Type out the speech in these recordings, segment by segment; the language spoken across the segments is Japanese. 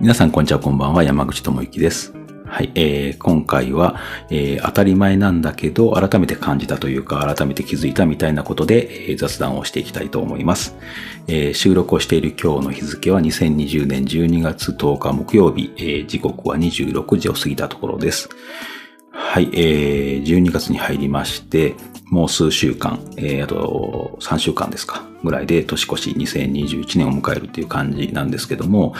皆さん、こんにちは、こんばんは。山口智之です。はい、えー、今回は、えー、当たり前なんだけど、改めて感じたというか、改めて気づいたみたいなことで、えー雑談をしていきたいと思います。えー収録をしている今日の日付は2020年12月10日木曜日、え時刻は26時を過ぎたところです。はい、えー、12月に入りまして、もう数週間、えー、あと3週間ですか、ぐらいで年越し2021年を迎えるっていう感じなんですけども、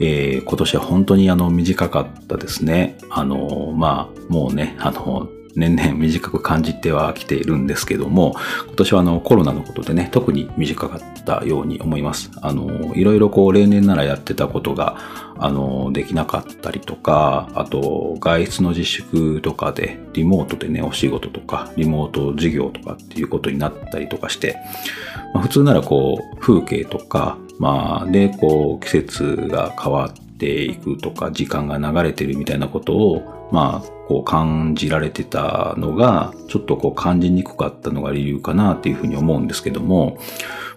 えー今年は本当にあの短かったですね。あの、まあ、もうね、あの、年々短く感じてはきているんですけども、今年はあのコロナのことでね、特に短かったように思います。あの、いろいろこう例年ならやってたことが、あの、できなかったりとか、あと、外出の自粛とかで、リモートでね、お仕事とか、リモート授業とかっていうことになったりとかして、まあ、普通ならこう、風景とか、まあ、で、こう、季節が変わっていくとか、時間が流れてるみたいなことを、まあ、こう感じられてたのが、ちょっとこう感じにくかったのが理由かなっていうふうに思うんですけども、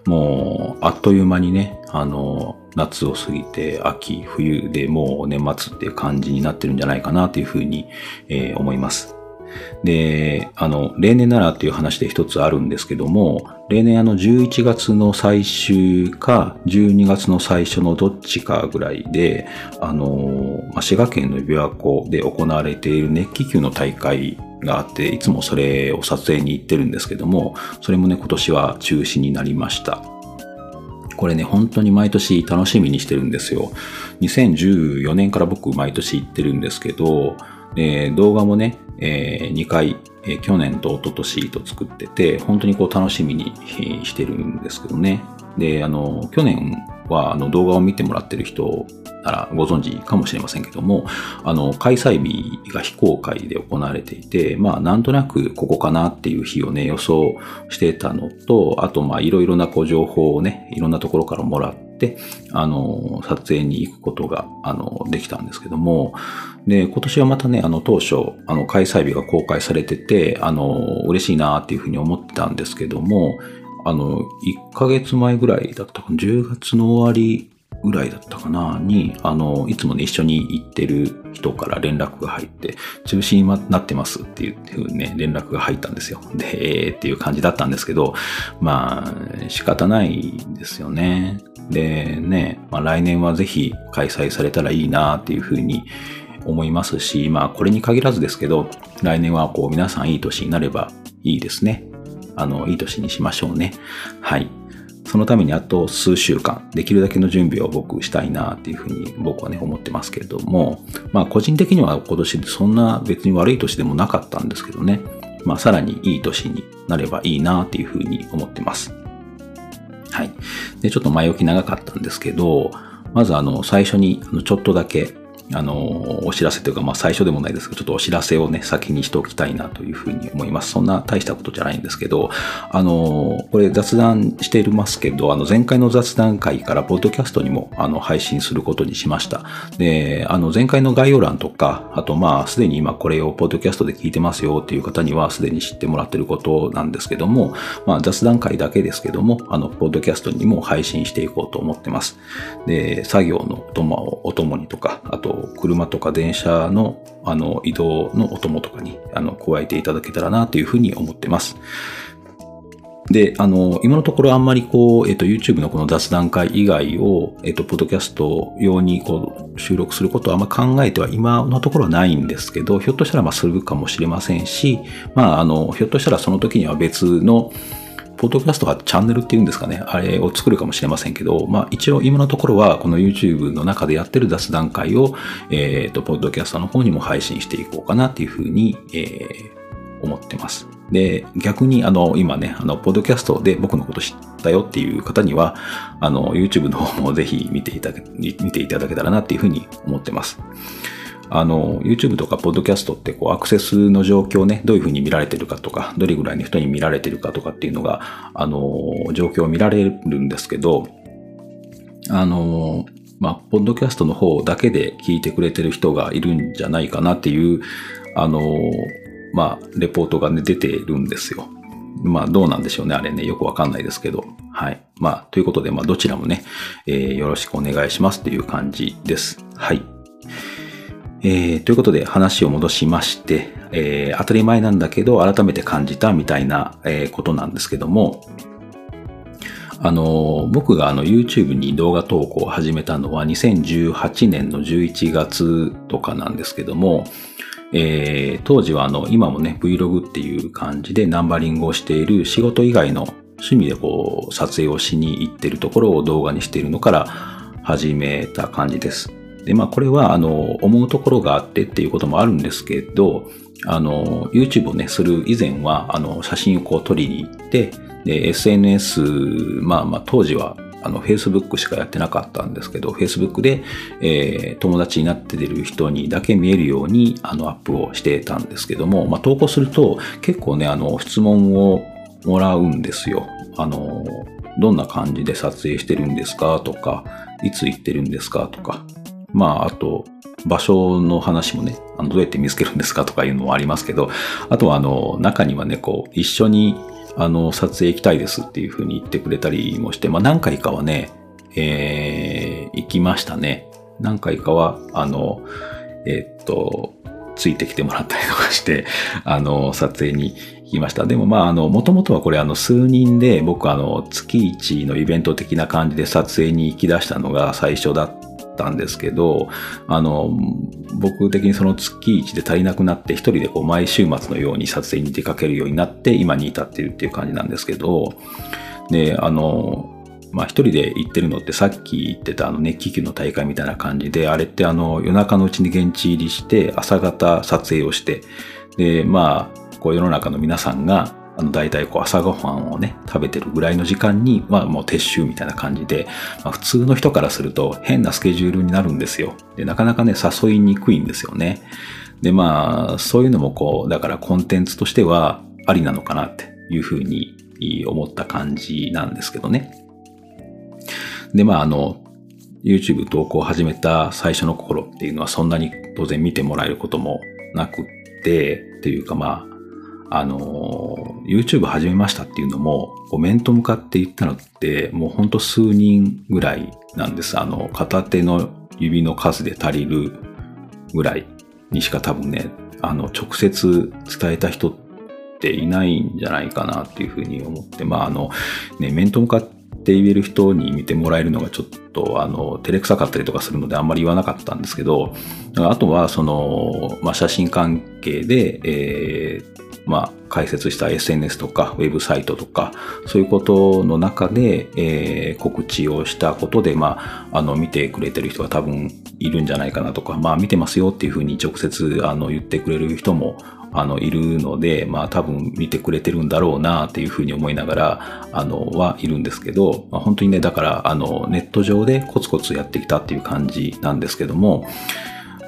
もう、あっという間にね、あの、夏を過ぎて秋、冬でもう年末っていう感じになってるんじゃないかなというふうに、えー思います。で、あの、例年ならっていう話で一つあるんですけども、例年あの11月の最終か12月の最初のどっちかぐらいで、あの、滋賀県の琵琶湖で行われている熱気球の大会があって、いつもそれを撮影に行ってるんですけども、それもね、今年は中止になりました。これね、本当に毎年楽しみにしてるんですよ。2014年から僕毎年行ってるんですけど、で動画もね、え2回、えー去年と一昨年と作ってて、本当にこう楽しみにしてるんですけどね。で、あの、去年はあの動画を見てもらってる人ならご存知かもしれませんけども、あの、開催日が非公開で行われていて、まあ、なんとなくここかなっていう日をね、予想してたのと、あと、まあ、いろいろなこう情報をね、いろんなところからもらって、あの、撮影に行くことが、あの、できたんですけども、で、今年はまたね、あの、当初、あの、開催日が公開されてて、あの、嬉しいなっていうふうに思ってたんですけども、あの、1ヶ月前ぐらいだったかな、10月の終わりぐらいだったかな、に、あの、いつもね、一緒に行ってる人から連絡が入って、中止になってますっていうふうにね、連絡が入ったんですよ。で、えーっていう感じだったんですけど、まあ、仕方ないですよね。で、ね、まあ、来年はぜひ開催されたらいいなっていうふうに思いますし、まあ、これに限らずですけど、来年はこう、皆さんいい年になればいいですね。あの、いい年にしましょうね。はい。そのためにあと数週間、できるだけの準備を僕したいなっていうふうに僕はね、思ってますけれども、まあ個人的には今年そんな別に悪い年でもなかったんですけどね、まあさらにいい年になればいいなっていうふうに思ってます。はい。で、ちょっと前置き長かったんですけど、まずあの、最初にちょっとだけあの、お知らせというか、まあ最初でもないですけど、ちょっとお知らせをね、先にしておきたいなというふうに思います。そんな大したことじゃないんですけど、あの、これ雑談していますけど、あの、前回の雑談会から、ポッドキャストにも、あの、配信することにしました。で、あの、前回の概要欄とか、あと、まあ、すでに今これをポッドキャストで聞いてますよっていう方には、すでに知ってもらってることなんですけども、まあ、雑談会だけですけども、あの、ポッドキャストにも配信していこうと思ってます。で、作業のお供をお供にとか、あと、車とか電車の、あの、移動のお供とかに、あの、加えていただけたらなというふうに思ってます。で、あの、今のところあんまりこう、えっ、と、YouTube のこの雑談会以外を、えっ、と、ポッドキャスト用にこう、収録することはあんま考えては今のところはないんですけど、ひょっとしたらまあするかもしれませんし、まあ、あの、ひょっとしたらその時には別の、ポッドキャストがチャンネルっていうんですかね、あれを作るかもしれませんけど、まあ一応今のところはこの YouTube の中でやってる雑談会を、えっ、と、ポッドキャストの方にも配信していこうかなっていうふうに、えー思ってます。で、逆にあの、今ね、あの、ポッドキャストで僕のこと知ったよっていう方には、あの、YouTube の方もぜひ見ていただけ、見ていただけたらなっていうふうに思ってます。あの、YouTube とか Podcast ってこうアクセスの状況ね、どういうふうに見られてるかとか、どれぐらいの人に見られてるかとかっていうのが、あの、状況を見られるんですけど、あの、まあ、ポッドキャストの方だけで聞いてくれてる人がいるんじゃないかなっていう、あの、まあ、レポートがね、出てるんですよ。まあどうなんでしょうね。あれね、よくわかんないですけど。はい。まあ、ということで、まあどちらもね、えー、よろしくお願いしますっていう感じです。はい。えー、ということで話を戻しまして、えー、当たり前なんだけど改めて感じたみたいな、えー、ことなんですけども、あの、僕があの YouTube に動画投稿を始めたのは2018年の11月とかなんですけども、えー、当時はあの、今もね、Vlog っていう感じでナンバリングをしている仕事以外の趣味でこう、撮影をしに行ってるところを動画にしているのから始めた感じです。で、まあこれはあの、思うところがあってっていうこともあるんですけど、あの、YouTube をね、する以前は、あの、写真をこう撮りに行って、で、SNS、まあまあ当時はあの、Facebook しかやってなかったんですけど、Facebook で、えー、友達になってる人にだけ見えるように、あの、アップをしてたんですけども、まあ、投稿すると、結構ね、あの、質問をもらうんですよ。あの、どんな感じで撮影してるんですかとか、いつ行ってるんですかとか、まあ、あと、場所の話もね、あのどうやって見つけるんですかとかいうのもありますけど、あとはあの、中にはね、こう、一緒にあの、撮影行きたいですっていうふうに言ってくれたりもして、まあ何回かはね、えー、行きましたね。何回かは、あの、えー、っと、ついてきてもらったりとかして、あの、撮影に行きました。でもまあ、あの、もともとはこれあの、数人で僕あの、月1のイベント的な感じで撮影に行き出したのが最初だったったんですけど、あの、僕的にその月1で足りなくなって一人でこう毎週末のように撮影に出かけるようになって今に至っているっていう感じなんですけど、で、あの、まあ一人で行ってるのってさっき言ってたあの熱気球の大会みたいな感じで、あれってあの夜中のうちに現地入りして朝方撮影をして、で、まあ、こう世の中の皆さんがあの、大体こう朝ごはんをね、食べてるぐらいの時間に、まあもう撤収みたいな感じで、まあ普通の人からすると変なスケジュールになるんですよ。で、なかなかね、誘いにくいんですよね。で、まあ、そういうのもこう、だからコンテンツとしてはありなのかなっていうふうに思った感じなんですけどね。で、まあ、あの、YouTube 投稿を始めた最初の頃っていうのはそんなに当然見てもらえることもなくって、っていうかまあ、あの、YouTube 始めましたっていうのも、こう面と向かって言ったのって、もうほんと数人ぐらいなんです。あの、片手の指の数で足りるぐらいにしか多分ね、あの、直接伝えた人っていないんじゃないかなっていうふうに思って、まあ、あの、ね、面と向かって言える人に見てもらえるのがちょっと、あの、照れくさかったりとかするのであんまり言わなかったんですけど、あとは、その、まあ、写真関係で、えー、まあ、解説した SNS とかウェブサイトとか、そういうことの中で、えー、告知をしたことで、まあ、あの、見てくれてる人が多分いるんじゃないかなとか、まあ、見てますよっていうふうに直接、あの、言ってくれる人も、あの、いるので、まあ、多分見てくれてるんだろうなっていうふうに思いながら、あの、はいるんですけど、まあ、本当にね、だから、あの、ネット上でコツコツやってきたっていう感じなんですけども、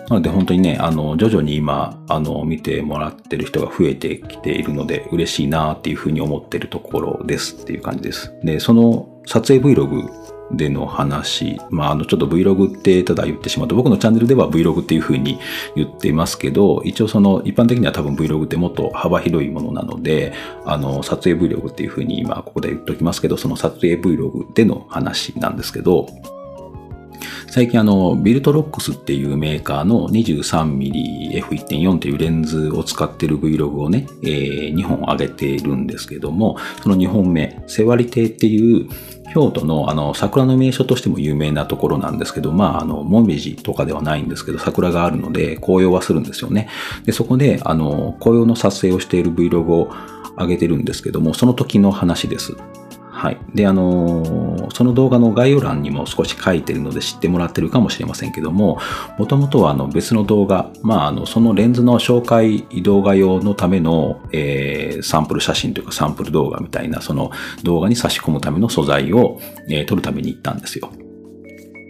なので本当にね、あの、徐々に今、あの、見てもらってる人が増えてきているので、嬉しいなっていうふうに思ってるところですっていう感じです。で、その撮影 Vlog での話、まあ、あの、ちょっと Vlog ってただ言ってしまうと、僕のチャンネルでは Vlog っていうふうに言っていますけど、一応その、一般的には多分 Vlog ってもっと幅広いものなので、あの、撮影 Vlog っていうふうに今ここで言っておきますけど、その撮影 Vlog での話なんですけど、最近あの、ビルトロックスっていうメーカーの 23mmF1.4 というレンズを使ってる Vlog をね、えー、2本上げているんですけども、その2本目、セワリ亭っていう京都のあの桜の名所としても有名なところなんですけど、まあ、あの、もみじとかではないんですけど、桜があるので紅葉はするんですよね。で、そこで、あの、紅葉の撮影をしている Vlog を上げてるんですけども、その時の話です。はい。で、あのー、その動画の概要欄にも少し書いてるので知ってもらってるかもしれませんけども、もともとはあの別の動画、まあ、あの、そのレンズの紹介動画用のための、えー、サンプル写真というかサンプル動画みたいな、その動画に差し込むための素材を、えー、撮るために行ったんですよ。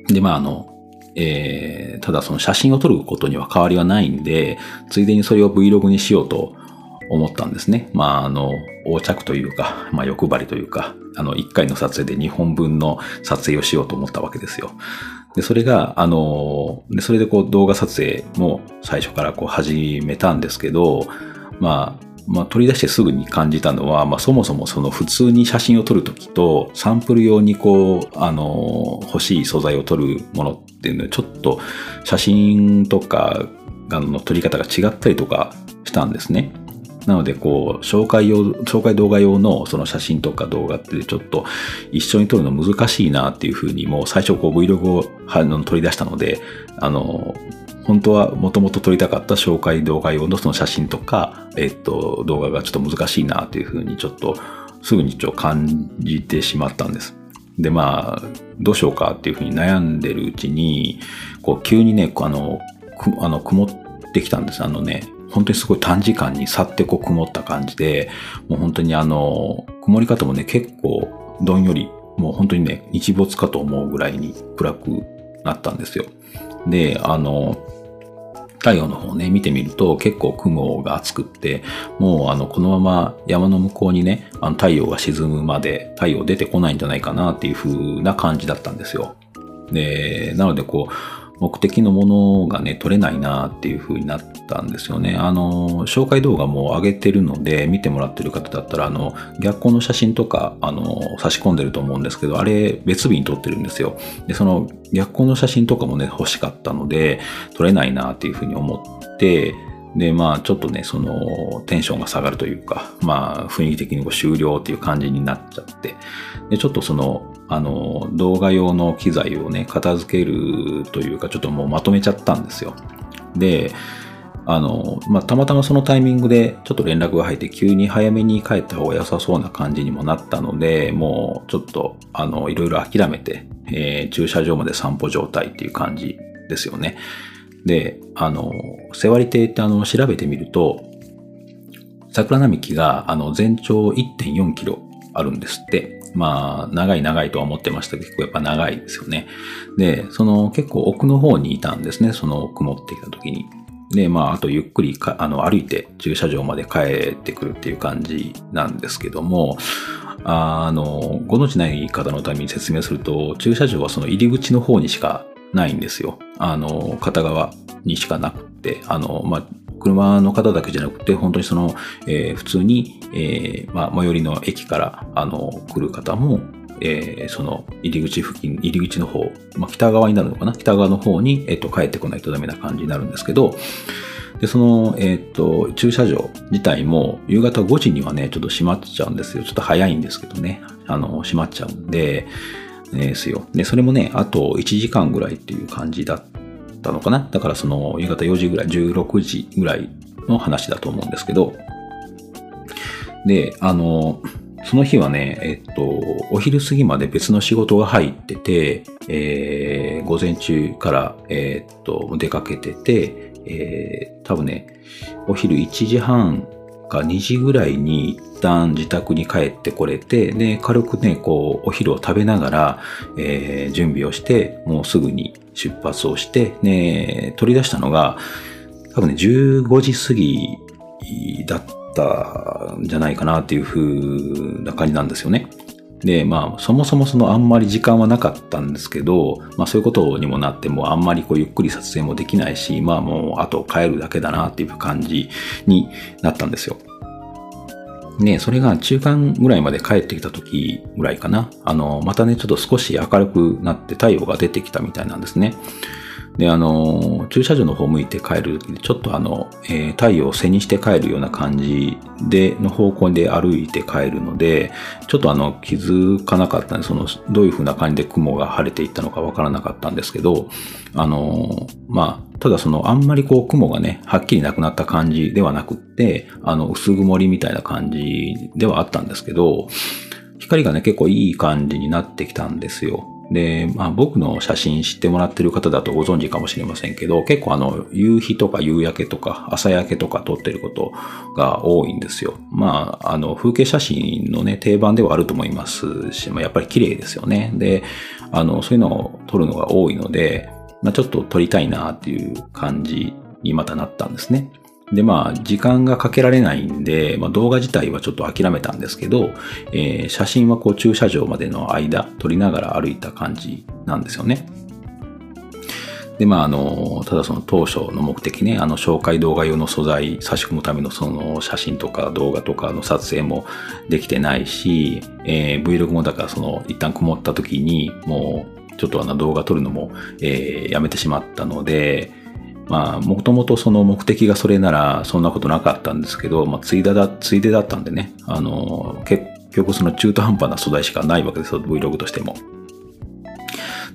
で、まあ、あの、えー、ただその写真を撮ることには変わりはないんで、ついでにそれを Vlog にしようと思ったんですね。まあ、あの、横着というか、まあ、欲張りというか、あの、1回の撮影で2本分の撮影をしようと思ったわけですよ。で、それが、あの、で、それでこう動画撮影も最初からこう始めたんですけど、まあ、まあ、取り出してすぐに感じたのは、まあ、そもそもその普通に写真を撮るときと、サンプル用にこう、あの、欲しい素材を撮るものっていうのは、ちょっと写真とかの撮り方が違ったりとかしたんですね。なので、こう、紹介用、紹介動画用のその写真とか動画ってちょっと一緒に撮るの難しいなっていうふうにもう最初こう Vlog を取り出したので、あの、本当はもともと撮りたかった紹介動画用のその写真とか、えっと、動画がちょっと難しいなっていうふうにちょっとすぐにちょ感じてしまったんです。で、まあ、どうしようかっていうふうに悩んでるうちに、こう、急にね、あの、くあの曇ってきたんです。あのね、本当にすごい短時間に去ってこう曇った感じで、もう本当にあの、曇り方もね、結構どんより、もう本当にね、日没かと思うぐらいに暗くなったんですよ。で、あの、太陽の方ね、見てみると結構雲が厚くって、もうあの、このまま山の向こうにね、あの太陽が沈むまで太陽出てこないんじゃないかなっていう風な感じだったんですよ。で、なのでこう、目的のものがね、取れないなっていう風になったんですよね。あの、紹介動画も上げてるので、見てもらってる方だったら、あの、逆光の写真とか、あの、差し込んでると思うんですけど、あれ別日に撮ってるんですよ。で、その逆光の写真とかもね、欲しかったので、撮れないなっていう風に思って、で、まあ、ちょっとね、その、テンションが下がるというか、まあ、雰囲気的にこう終了っていう感じになっちゃって、で、ちょっとその、あの、動画用の機材をね、片付けるというか、ちょっともうまとめちゃったんですよ。で、あの、まあ、たまたまそのタイミングでちょっと連絡が入って急に早めに帰った方が良さそうな感じにもなったので、もうちょっと、あの、いろいろ諦めて、えー、駐車場まで散歩状態っていう感じですよね。で、あの、瀬割亭ってあの、調べてみると、桜並木があの、全長1.4キロあるんですって。まあ、長い長いとは思ってましたけど、結構やっぱ長いですよね。で、その結構奥の方にいたんですね、その曇ってきた時に。で、まあ、あとゆっくりかあの歩いて駐車場まで帰ってくるっていう感じなんですけども、あの、ご存知ない方のために説明すると、駐車場はその入り口の方にしかないんですよ。あの、片側にしかなくて、あの、まあ、車の方だけじゃなくて、本当にその、えー、普通に、えー、まあ、最寄りの駅から、あの、来る方も、えー、その入り口付近、入り口の方、まあ、北側になるのかな？北側の方に、えっ、と、帰ってこないとダメな感じになるんですけど、で、その、えっ、と、駐車場自体も、夕方5時にはね、ちょっと閉まっちゃうんですよ。ちょっと早いんですけどね。あの、閉まっちゃうんで、ですよ。で、それもね、あと1時間ぐらいっていう感じだったのかな。だからその夕方4時ぐらい、16時ぐらいの話だと思うんですけど、で、あの、その日はね、えっと、お昼過ぎまで別の仕事が入ってて、えー、午前中から、えー、っと、出かけてて、えー、多分ね、お昼1時半か2時ぐらいに一旦自宅に帰ってこれて、で、軽くね、こう、お昼を食べながら、えー、準備をして、もうすぐに出発をして、ね、取り出したのが、多分ね、15時過ぎだったんじゃないかなっていう風な感じなんですよね。で、まあ、そもそもそのあんまり時間はなかったんですけど、まあそういうことにもなってもあんまりこうゆっくり撮影もできないし、まあもうあと帰るだけだなっていう感じになったんですよ。ね、それが中間ぐらいまで帰ってきた時ぐらいかな。あの、またね、ちょっと少し明るくなって太陽が出てきたみたいなんですね。で、あの、駐車場の方向いて帰る時に、ちょっとあの、えー、太陽を背にして帰るような感じで、の方向で歩いて帰るので、ちょっとあの、気づかなかったんで、その、どういう風な感じで雲が晴れていったのかわからなかったんですけど、あの、まあ、ただその、あんまりこう、雲がね、はっきりなくなった感じではなくって、あの、薄曇りみたいな感じではあったんですけど、光がね、結構いい感じになってきたんですよ。で、まあ僕の写真知ってもらってる方だとご存知かもしれませんけど、結構あの、夕日とか夕焼けとか朝焼けとか撮ってることが多いんですよ。まあ、あの、風景写真のね、定番ではあると思いますし、まあやっぱり綺麗ですよね。で、あの、そういうのを撮るのが多いので、まあちょっと撮りたいなっていう感じにまたなったんですね。で、まあ、時間がかけられないんで、まあ、動画自体はちょっと諦めたんですけど、えー、写真はこう駐車場までの間、撮りながら歩いた感じなんですよね。で、まあ、あの、ただその当初の目的ね、あの、紹介動画用の素材差し込むためのその写真とか動画とかの撮影もできてないし、えー、Vlog もだからその、一旦曇った時に、もう、ちょっとあの動画撮るのも、えー、やめてしまったので、まあ、もともとその目的がそれなら、そんなことなかったんですけど、まあ、ついでだ、ついでだったんでね、あの、結局その中途半端な素材しかないわけですよ、Vlog としても。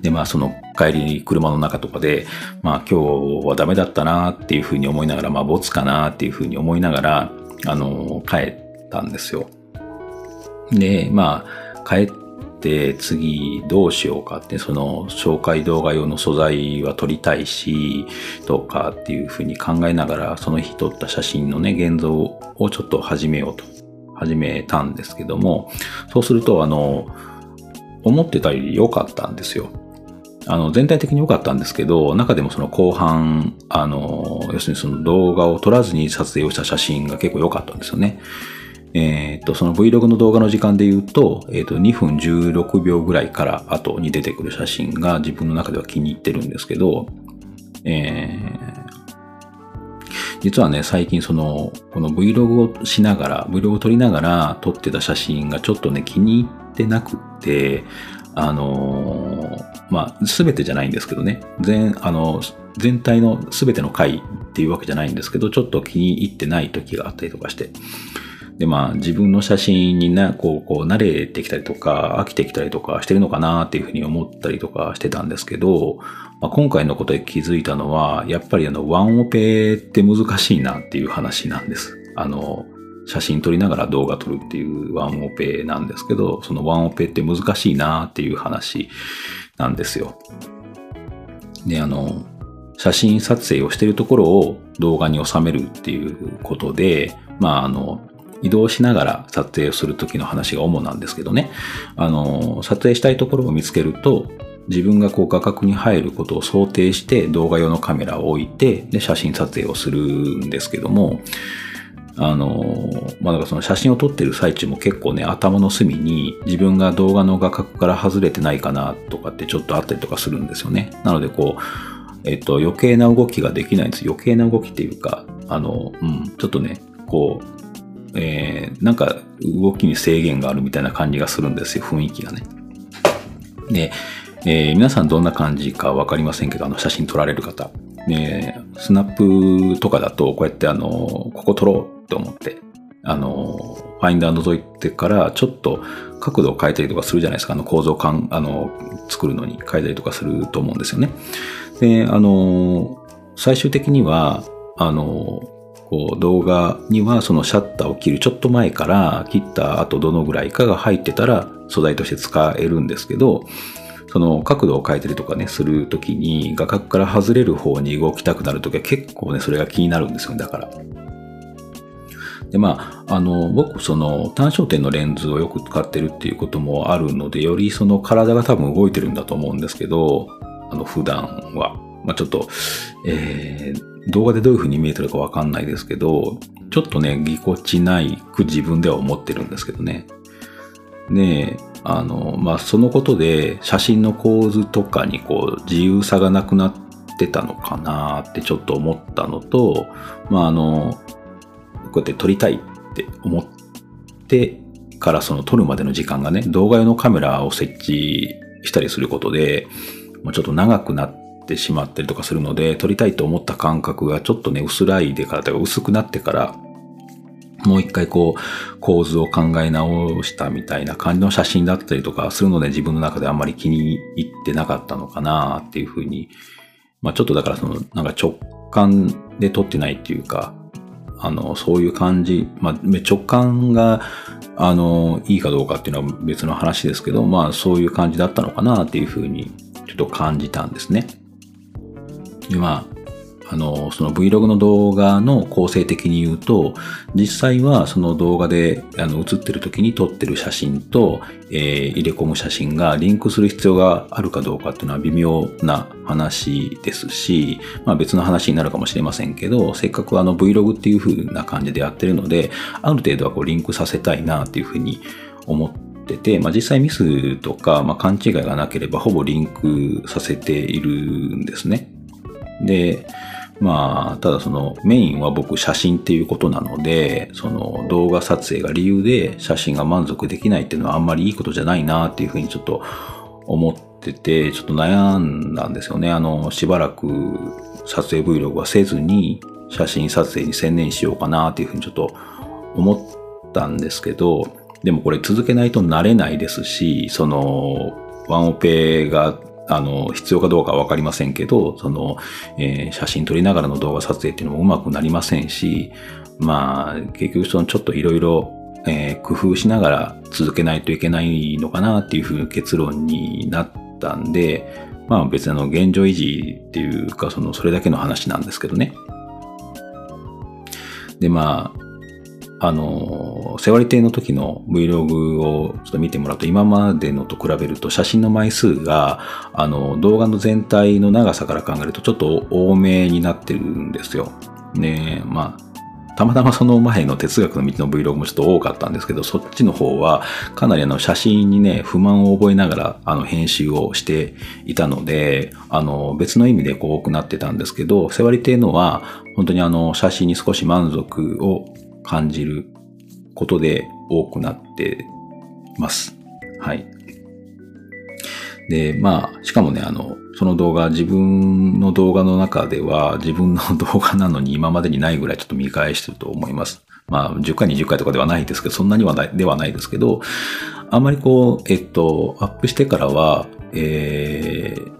で、まあその帰りに車の中とかで、まあ今日はダメだったなっていうふうに思いながら、まあボツかなっていうふうに思いながら、あの、帰ったんですよ。で、まあ帰って次どうしようかって、その紹介動画用の素材は撮りたいし、どうかっていうふうに考えながら、その日撮った写真のね、現像をちょっと始めようと、始めたんですけども、そうすると、あの、思ってたより良かったんですよ。あの、全体的に良かったんですけど、中でもその後半、あの、要するにその動画を撮らずに撮影をした写真が結構良かったんですよね。えっ、ー、と、その Vlog の動画の時間で言うと、えっ、ー、と、2分16秒ぐらいから後に出てくる写真が自分の中では気に入ってるんですけど、えー、実はね、最近その、この Vlog をしながら、Vlog を撮りながら撮ってた写真がちょっとね、気に入ってなくって、あのー、まあ、すべてじゃないんですけどね、全、あの、全体のすべての回っていうわけじゃないんですけど、ちょっと気に入ってない時があったりとかして。で、まあ、自分の写真にな、こう、こう、慣れてきたりとか、飽きてきたりとかしてるのかなっていうふうに思ったりとかしてたんですけど、まあ、今回のことで気づいたのは、やっぱりあの、ワンオペって難しいなっていう話なんです。あの、写真撮りながら動画撮るっていうワンオペなんですけど、そのワンオペって難しいなっていう話なんですよ。で、あの、写真撮影をしているところを動画に収めるっていうことで、まあ、あの、移動しながら撮影をするときの話が主なんですけどね。あの、撮影したいところを見つけると、自分がこう画角に入ることを想定して動画用のカメラを置いて、で、写真撮影をするんですけども、あの、まあ、だからその写真を撮ってる最中も結構ね、頭の隅に自分が動画の画角から外れてないかなとかってちょっとあったりとかするんですよね。なのでこう、えっと、余計な動きができないんです。余計な動きっていうか、あの、うん、ちょっとね、こう、えー、なんか動きに制限があるみたいな感じがするんですよ、雰囲気がね。で、えー、皆さんどんな感じかわかりませんけど、あの写真撮られる方。ね、スナップとかだと、こうやってあの、ここ撮ろうと思って、あの、ファインダー覗いてからちょっと角度を変えたりとかするじゃないですか。あの構造感、あの、作るのに変えたりとかすると思うんですよね。で、あの、最終的には、あの、こう動画にはそのシャッターを切るちょっと前から切った後どのぐらいかが入ってたら素材として使えるんですけど、その角度を変えたりとかね、するときに画角から外れる方に動きたくなるときは結構ね、それが気になるんですよね、だから。で、まあ、あの、僕、その単焦点のレンズをよく使ってるっていうこともあるので、よりその体が多分動いてるんだと思うんですけど、あの、普段は。まあ、ちょっと、えー、動画でどういう風に見えてるかわかんないですけど、ちょっとね、ぎこちないく自分では思ってるんですけどね。で、あの、まあ、そのことで写真の構図とかにこう自由さがなくなってたのかなってちょっと思ったのと、まあ、あの、こうやって撮りたいって思ってからその撮るまでの時間がね、動画用のカメラを設置したりすることで、もうちょっと長くなっててしまったりとかするので、撮りたいと思った感覚がちょっとね、薄らいでから薄くなってからもう一回こう、構図を考え直したみたいな感じの写真だったりとかするので自分の中であんまり気に入ってなかったのかなっていうふうに、まあちょっとだからその、なんか直感で撮ってないっていうか、あの、そういう感じ、まあ直感が、あの、いいかどうかっていうのは別の話ですけど、まあそういう感じだったのかなっていうふうにちょっと感じたんですね。で、まあ、の、その Vlog の動画の構成的に言うと、実際はその動画であの映ってる時に撮ってる写真と、えー、入れ込む写真がリンクする必要があるかどうかっていうのは微妙な話ですし、まあ別の話になるかもしれませんけど、せっかくあの Vlog っていう風な感じでやってるので、ある程度はこうリンクさせたいなっていう風に思ってて、まあ、実際ミスとか、まあ、勘違いがなければほぼリンクさせているんですね。で、まあ、ただそのメインは僕写真っていうことなので、その動画撮影が理由で写真が満足できないっていうのはあんまりいいことじゃないなっていうふうにちょっと思ってて、ちょっと悩んだんですよね。あの、しばらく撮影 Vlog はせずに写真撮影に専念しようかなっていうふうにちょっと思ったんですけど、でもこれ続けないとなれないですし、その、ワンオペがあの、必要かどうかはわかりませんけど、その、えー、写真撮りながらの動画撮影っていうのもうまくなりませんし、まあ、結局そのちょっといろいろ、え工夫しながら続けないといけないのかなっていうふうに結論になったんで、まあ別にあの現状維持っていうか、そのそれだけの話なんですけどね。で、まあ、あの、セワリ亭の時の Vlog をちょっと見てもらうと、今までのと比べると写真の枚数が、あの、動画の全体の長さから考えるとちょっと多めになってるんですよ。ねまあ、たまたまその前の哲学の道の Vlog もちょっと多かったんですけど、そっちの方はかなりあの写真にね、不満を覚えながらあの編集をしていたので、あの別の意味でこう多くなってたんですけど、セワリ亭のは本当にあの写真に少し満足を感じることで多くなってます。はい。で、まあ、しかもね、あの、その動画、自分の動画の中では、自分の動画なのに今までにないぐらいちょっと見返してると思います。まあ、10回、20回とかではないですけど、そんなにはない、ではないですけど、あんまりこう、えっと、アップしてからは、えー、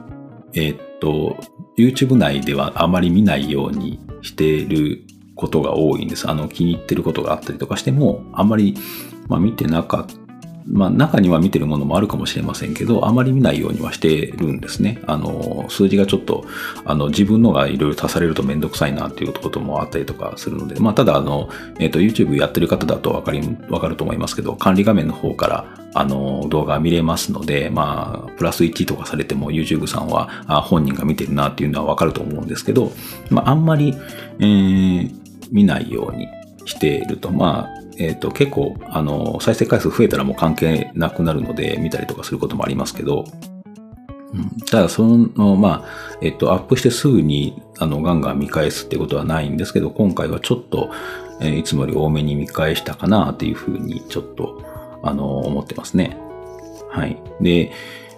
えっと、YouTube 内ではあまり見ないようにしていることが多いんです。あの、気に入ってることがあったりとかしても、あんまり、まあ、見てなかった。まあ、中には見てるものもあるかもしれませんけど、あまり見ないようにはしてるんですね。あの、数字がちょっと、あの、自分のがいろいろ足されるとめんどくさいなっていうこともあったりとかするので、まあ、ただ、あの、えっ、ー、と、YouTube やってる方だとわかり、わかると思いますけど、管理画面の方から、あの、動画見れますので、まあ、プラス1とかされても YouTube さんは、あ本人が見てるなっていうのはわかると思うんですけど、まあ、あんまり、えー、見ないようにしていると。まあ、えっ、ー、と、結構、あの、再生回数増えたらもう関係なくなるので、見たりとかすることもありますけど、うん、ただ、その、まあ、えっ、ー、と、アップしてすぐに、あの、ガンガン見返すってことはないんですけど、今回はちょっと、えー、いつもより多めに見返したかなっていうふうに、ちょっと、あの、思ってますね。はい。で、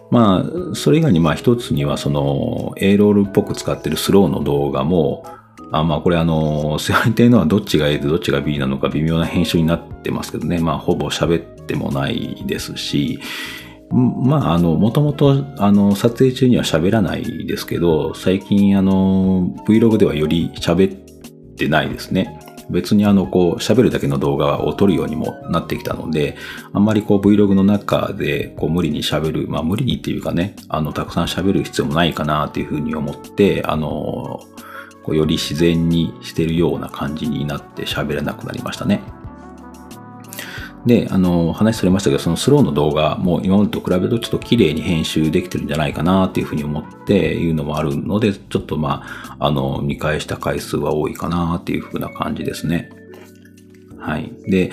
まあ、それ以外に、まあ、一つには、その、A ロールっぽく使ってるスローの動画も、あまあこれあの、世話っていうのはどっちが A でどっちが B なのか微妙な編集になってますけどね。まあほぼ喋ってもないですし、まああの、もともとあの、撮影中には喋らないですけど、最近あの、Vlog ではより喋ってないですね。別にあの、こう、喋るだけの動画を撮るようにもなってきたので、あんまりこう Vlog の中で、こう無理に喋る、まあ無理にっていうかね、あの、たくさん喋る必要もないかなっていうふうに思って、あの、こうより自然にしてるような感じになって喋れなくなりましたね。で、あの、話されましたけど、そのスローの動画も今までと比べるとちょっと綺麗に編集できてるんじゃないかなっていうふうに思っていうのもあるので、ちょっとまあ、あの、見返した回数は多いかなっていうふうな感じですね。はい。で、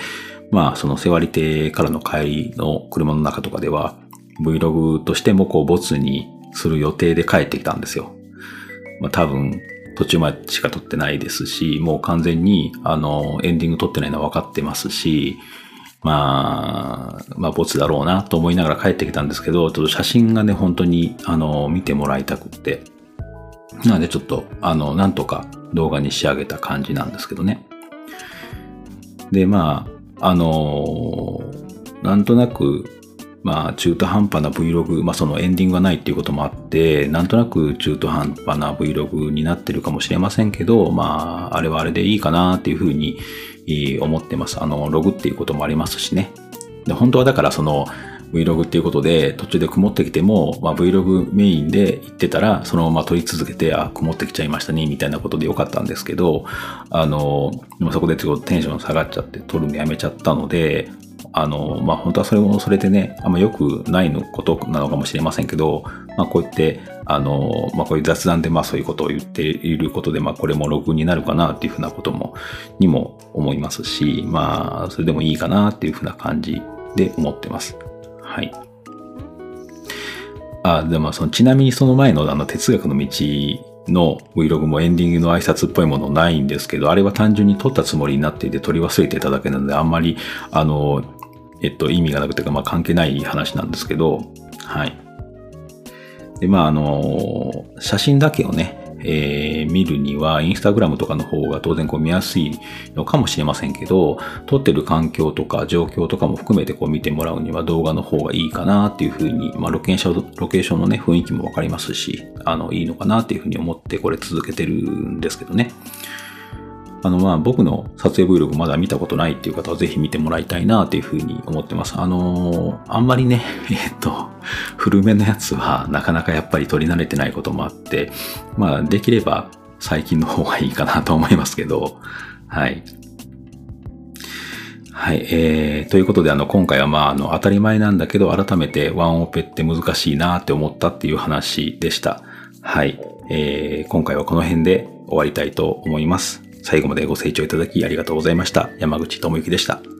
まあ、そのセワリ亭からの帰りの車の中とかでは、Vlog としてもこう、ボツにする予定で帰ってきたんですよ。まあ、多分、途中までしか撮ってないですし、もう完全に、あの、エンディング撮ってないのは分かってますし、まあ、まあ、ボツだろうなと思いながら帰ってきたんですけど、ちょっと写真がね、本当に、あの、見てもらいたくって。なのでちょっと、あの、なんとか動画に仕上げた感じなんですけどね。で、まあ、あの、なんとなく、まあ、中途半端な Vlog、まあ、そのエンディングがないっていうこともあって、なんとなく中途半端な Vlog になってるかもしれませんけど、まあ、あれはあれでいいかなっていうふうに思ってます。あの、ログっていうこともありますしね。で、本当はだからその、Vlog っていうことで途中で曇ってきても、まあ、Vlog メインで行ってたらそのまま撮り続けて、あ、曇ってきちゃいましたね、みたいなことでよかったんですけど、あの、そこでちょっとテンション下がっちゃって撮るのやめちゃったので、あの、まあ、本当はそれもそれでね、あんま良くないのことなのかもしれませんけど、まあ、こう言って、あの、まあ、こういう雑談で、まあ、そういうことを言っていることで、まあ、これもログになるかなっていうふうなことも、にも思いますし、まあ、それでもいいかなっていうふうな感じで思ってます。はい。あ、でも、その、ちなみにその前のあの、哲学の道の Vlog もエンディングの挨拶っぽいものないんですけど、あれは単純に撮ったつもりになっていて撮り忘れてただけなので、あんまり、あの、えっと、意味がなくてか、まあ関係ない話なんですけど、はい。で、まああの、写真だけをね、えー、見るには、インスタグラムとかの方が当然こう見やすいのかもしれませんけど、撮ってる環境とか状況とかも含めてこう見てもらうには動画の方がいいかなっていうふうに、まあロケーション、ロケーションのね、雰囲気もわかりますし、あの、いいのかなっていうふうに思ってこれ続けてるんですけどね。あの、まあ、僕の撮影 Vlog まだ見たことないっていう方はぜひ見てもらいたいなっていうふうに思ってます。あのー、あんまりね、えっと、古めのやつはなかなかやっぱり撮り慣れてないこともあって、まあ、できれば最近の方がいいかなと思いますけど、はい。はい。えー、ということで、あの、今回はまあ、あの、当たり前なんだけど、改めてワンオペって難しいなって思ったっていう話でした。はい。えー、今回はこの辺で終わりたいと思います。最後までご清聴いただきありがとうございました。山口智之でした。